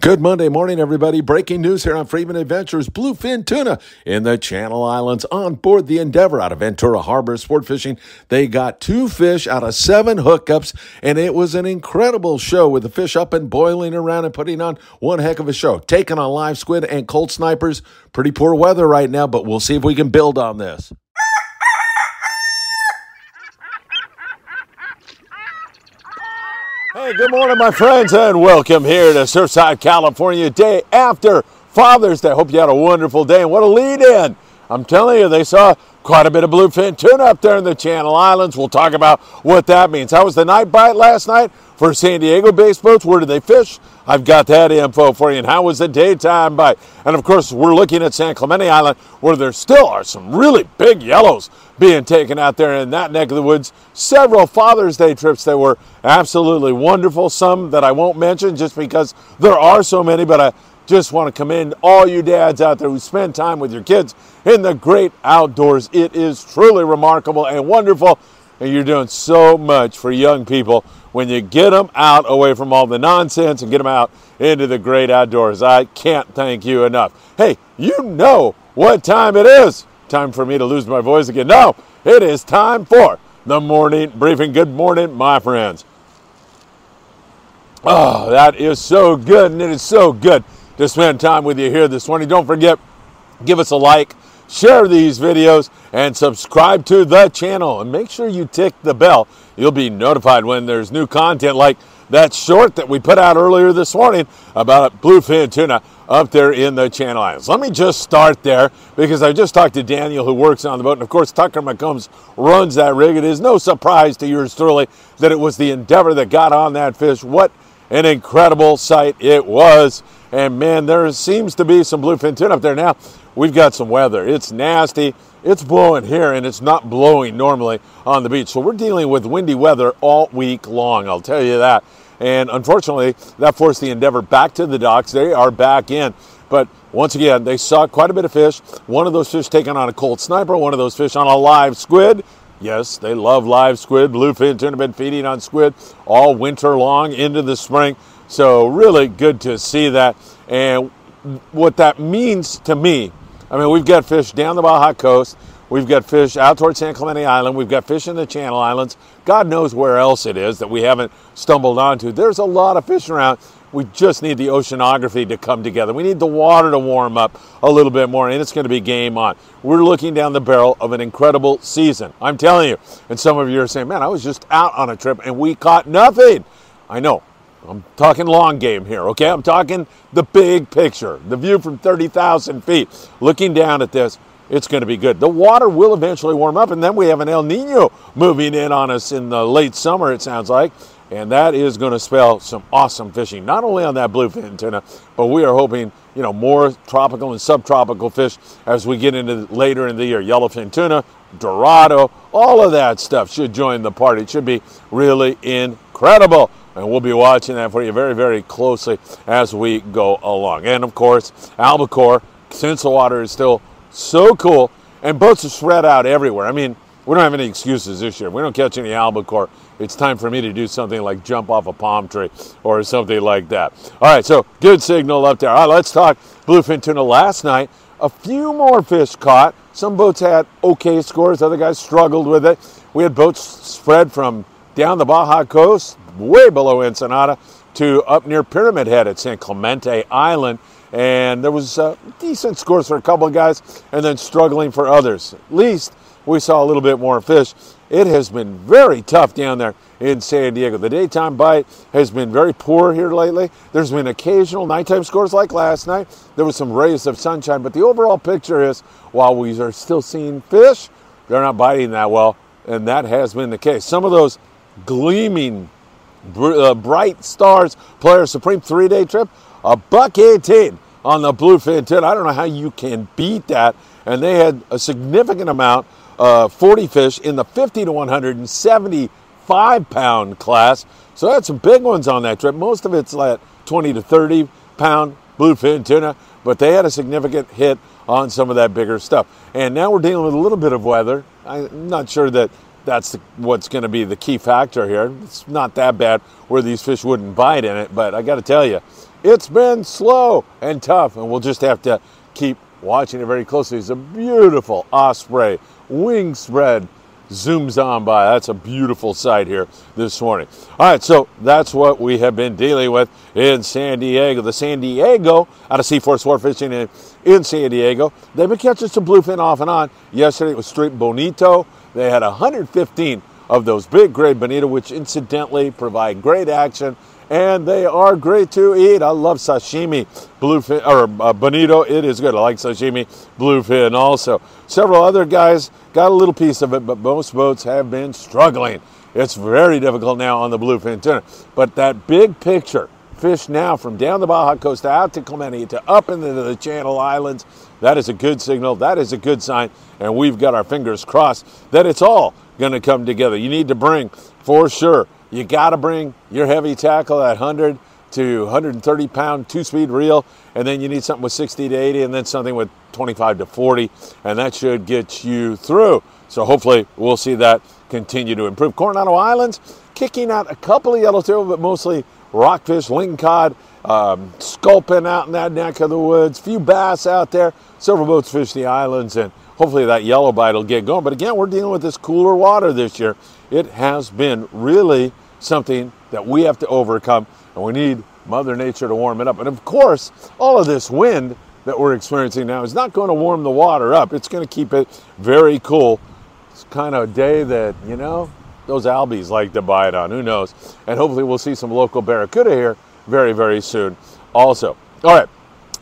Good Monday morning, everybody. Breaking news here on Friedman Adventures. Bluefin tuna in the Channel Islands on board the Endeavor out of Ventura Harbor Sport Fishing. They got two fish out of seven hookups, and it was an incredible show with the fish up and boiling around and putting on one heck of a show. Taking on live squid and Colt Snipers. Pretty poor weather right now, but we'll see if we can build on this. Hey, good morning, my friends, and welcome here to Surfside, California, day after Father's Day. Hope you had a wonderful day, and what a lead in! I'm telling you, they saw quite a bit of bluefin tuna up there in the Channel Islands. We'll talk about what that means. How was the night bite last night for San Diego based boats? Where did they fish? I've got that info for you. And how was the daytime bite? And of course, we're looking at San Clemente Island where there still are some really big yellows being taken out there in that neck of the woods. Several Father's Day trips that were absolutely wonderful. Some that I won't mention just because there are so many, but I just want to commend all you dads out there who spend time with your kids in the great outdoors. It is truly remarkable and wonderful, and you're doing so much for young people when you get them out away from all the nonsense and get them out into the great outdoors. I can't thank you enough. Hey, you know what time it is. Time for me to lose my voice again. No, it is time for the morning briefing. Good morning, my friends. Oh, that is so good, and it is so good to spend time with you here this morning. Don't forget, give us a like, share these videos, and subscribe to the channel. And make sure you tick the bell. You'll be notified when there's new content like that short that we put out earlier this morning about bluefin tuna up there in the Channel Islands. Let me just start there because I just talked to Daniel who works on the boat. And of course, Tucker McCombs runs that rig. It is no surprise to yours truly that it was the Endeavor that got on that fish. What an incredible sight it was. And man, there seems to be some bluefin tuna up there now. We've got some weather. It's nasty. It's blowing here, and it's not blowing normally on the beach. So we're dealing with windy weather all week long. I'll tell you that. And unfortunately, that forced the Endeavor back to the docks. They are back in. But once again, they saw quite a bit of fish. One of those fish taken on a Colt Sniper, one of those fish on a live squid. Yes, they love live squid. Bluefin tuna have been feeding on squid all winter long into the spring. So really good to see that. And what that means to me, I mean, we've got fish down the Baja Coast. We've got fish out towards San Clemente Island. We've got fish in the Channel Islands. God knows where else it is that we haven't stumbled onto. There's a lot of fish around. We just need the oceanography to come together. We need the water to warm up a little bit more, and it's going to be game on. We're looking down the barrel of an incredible season. I'm telling you. And some of you are saying, man, I was just out on a trip and we caught nothing. I know. I'm talking long game here, okay? I'm talking the big picture, the view from 30,000 feet. Looking down at this, it's going to be good. The water will eventually warm up, and then we have an El Nino moving in on us in the late summer, it sounds like. And that is going to spell some awesome fishing, not only on that bluefin tuna, but we are hoping, you know, more tropical and subtropical fish as we get into later in the year. Yellowfin tuna, Dorado, all of that stuff should join the party. It should be really incredible. And we'll be watching that for you very, very closely as we go along. And of course, albacore, since the water is still so cool, and boats are spread out everywhere. I mean, we don't have any excuses this year. If we don't catch any albacore. It's time for me to do something like jump off a palm tree or something like that. All right, so good signal up there. All right, let's talk bluefin tuna last night. A few more fish caught. Some boats had okay scores, other guys struggled with it. We had boats spread from down the Baja coast, way below Ensenada, to up near Pyramid Head at San Clemente Island. And there was uh, decent scores for a couple of guys, and then struggling for others. At least we saw a little bit more fish. It has been very tough down there in San Diego. The daytime bite has been very poor here lately. There's been occasional nighttime scores like last night. There was some rays of sunshine, but the overall picture is while we are still seeing fish, they're not biting that well, and that has been the case. Some of those gleaming uh, bright stars Polaris Supreme three day trip, a buck 18 on the bluefin tuna. I don't know how you can beat that. And they had a significant amount uh, 40 fish in the 50 to 175 pound class. So that's some big ones on that trip. Most of it's like 20 to 30 pound bluefin tuna, but they had a significant hit on some of that bigger stuff. And now we're dealing with a little bit of weather. I'm not sure that that's the, what's going to be the key factor here. It's not that bad where these fish wouldn't bite in it, but I got to tell you, it's been slow and tough, and we'll just have to keep watching it very closely. It's a beautiful osprey wing spread zooms on by. That's a beautiful sight here this morning. All right, so that's what we have been dealing with in San Diego. The San Diego, out of Seaforth Sport Fishing in, in San Diego, they've been catching some bluefin off and on. Yesterday it was straight bonito. They had 115 of those big gray bonito, which incidentally provide great action and they are great to eat. I love sashimi bluefin or uh, bonito. It is good. I like sashimi bluefin also. Several other guys got a little piece of it, but most boats have been struggling. It's very difficult now on the bluefin tuna. But that big picture, fish now from down the Baja Coast out to Clemente to up into the Channel Islands, that is a good signal. That is a good sign. And we've got our fingers crossed that it's all going to come together. You need to bring, for sure, you got to bring your heavy tackle at 100 to 130 pound two speed reel, and then you need something with 60 to 80, and then something with 25 to 40, and that should get you through. So hopefully we'll see that continue to improve. Coronado Islands kicking out a couple of yellowtail, but mostly rockfish, lingcod, um, sculpin out in that neck of the woods, few bass out there. Several boats fish the islands, and hopefully that yellow bite will get going. But again, we're dealing with this cooler water this year. It has been really something that we have to overcome, and we need Mother Nature to warm it up. And of course, all of this wind that we're experiencing now is not going to warm the water up. It's going to keep it very cool. It's kind of a day that, you know, those albies like to bite on. Who knows? And hopefully we'll see some local barracuda here very, very soon also. All right,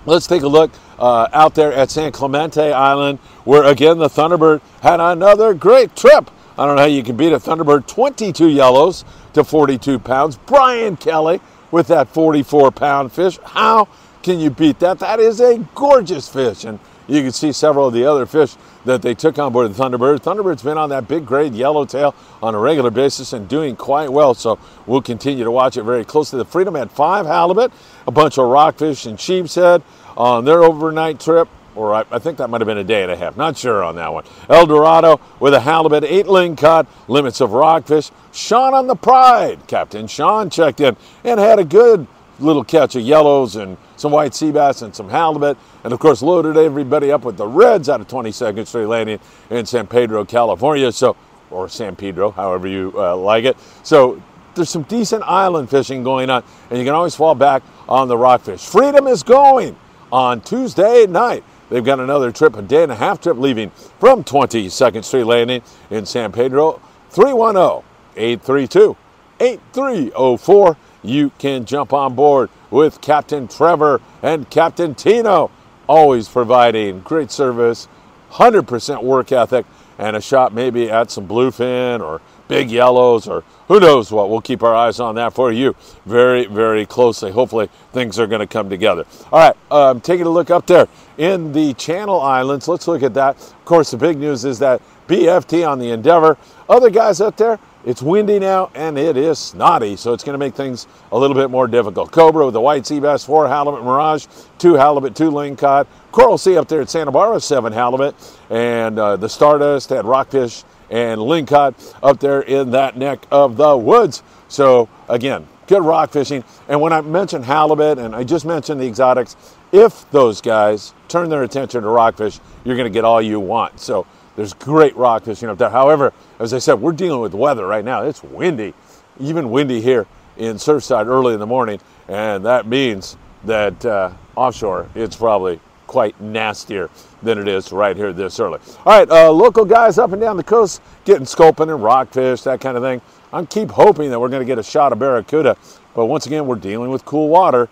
let's take a look uh, out there at San Clemente Island, where again the Thunderbird had another great trip. I don't know how you can beat a Thunderbird 22 yellows to 42 pounds. Brian Kelly with that 44 pound fish. How can you beat that? That is a gorgeous fish. And you can see several of the other fish that they took on board the Thunderbird. Thunderbird's been on that big grade yellowtail on a regular basis and doing quite well. So we'll continue to watch it very closely. The Freedom had five halibut, a bunch of rockfish and sheepshead on their overnight trip or I, I, think that might have been a day and a half. Not sure on that one. El Dorado with a halibut, eight ling lingcod, limits of rockfish. Sean on the Pride, Captain Sean checked in and had a good little catch of yellows and some white sea bass and some halibut, and of course loaded everybody up with the reds out of 22nd Street Landing in San Pedro, California. So, or San Pedro, however you uh, like it. So there's some decent island fishing going on, and you can always fall back on the rockfish. Freedom is going on Tuesday night. They've got another trip, a day and a half trip leaving from 22nd Street Landing in San Pedro. 310 832 8304. You can jump on board with Captain Trevor and Captain Tino, always providing great service, 100% work ethic, and a shot maybe at some bluefin or big yellows or who knows what. We'll keep our eyes on that for you very, very closely. Hopefully, things are going to come together. All right, um, taking a look up there in the Channel Islands. Let's look at that. Of course, the big news is that BFT on the Endeavor. Other guys up there, it's windy now and it is snotty, so it's going to make things a little bit more difficult. Cobra with the white sea bass, four halibut mirage, two halibut, two lingcod. Coral Sea up there at Santa Barbara, seven halibut, and uh, the Stardust had rockfish and lingcod up there in that neck of the woods. So again, good rock fishing. And when I mentioned halibut and I just mentioned the exotics, if those guys turn their attention to rockfish, you're going to get all you want. So there's great rock fishing up there. However, as I said, we're dealing with weather right now. It's windy, even windy here in Surfside early in the morning, and that means that uh, offshore it's probably quite nastier than it is right here this early. All right, uh, local guys up and down the coast getting sculpin and rockfish, that kind of thing. I keep hoping that we're going to get a shot of barracuda, but once again, we're dealing with cool water.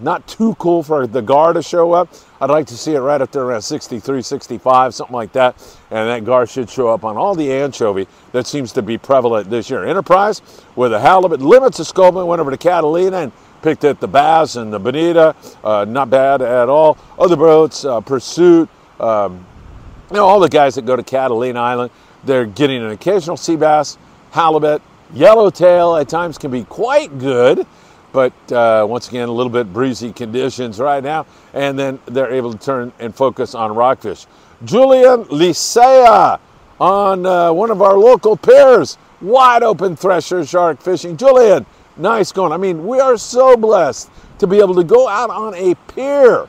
Not too cool for the gar to show up. I'd like to see it right up there around 63, 65, something like that. And that gar should show up on all the anchovy that seems to be prevalent this year. Enterprise with a halibut limits of sculpin went over to Catalina and picked at the bass and the bonita, uh, not bad at all. Other boats, uh, Pursuit, um, you know, all the guys that go to Catalina Island, they're getting an occasional sea bass, halibut, yellowtail at times can be quite good, but uh, once again, a little bit breezy conditions right now, and then they're able to turn and focus on rockfish. Julian Licea on uh, one of our local piers, wide open thresher shark fishing. Julian, nice going. I mean, we are so blessed to be able to go out on a pier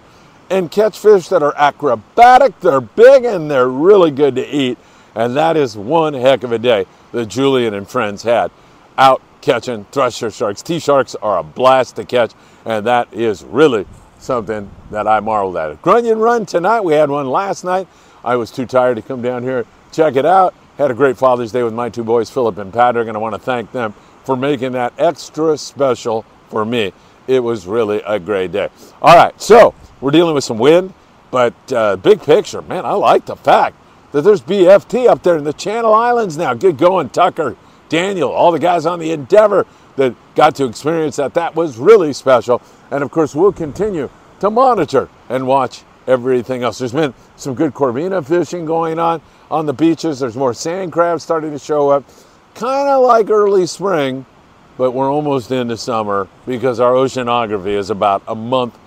and catch fish that are acrobatic, they're big, and they're really good to eat. And that is one heck of a day that Julian and friends had out catching thresher sharks. T sharks are a blast to catch, and that is really something that I marveled at. Grunion Run tonight. We had one last night. I was too tired to come down here check it out. Had a great Father's Day with my two boys, Philip and Patrick, and I want to thank them for making that extra special for me. It was really a great day. All right, so we're dealing with some wind, but uh, big picture, man, I like the fact that there's BFT up there in the Channel Islands now. Get going, Tucker, Daniel, all the guys on the Endeavor that got to experience that. That was really special. And of course, we'll continue to monitor and watch everything else. There's been some good corvina fishing going on on the beaches. There's more sand crabs starting to show up. Kind of like early spring, but we're almost into summer because our oceanography is about a month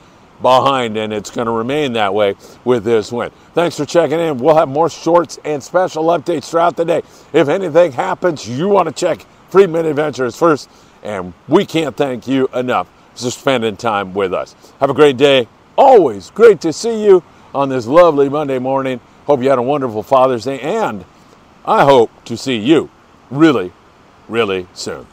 behind and it's going to remain that way with this win. Thanks for checking in. We'll have more shorts and special updates throughout the day. If anything happens, you want to check Friedman Adventures first, and we can't thank you enough for spending time with us. Have a great day. Always great to see you on this lovely Monday morning. Hope you had a wonderful Father's Day, and I hope to see you really, really soon.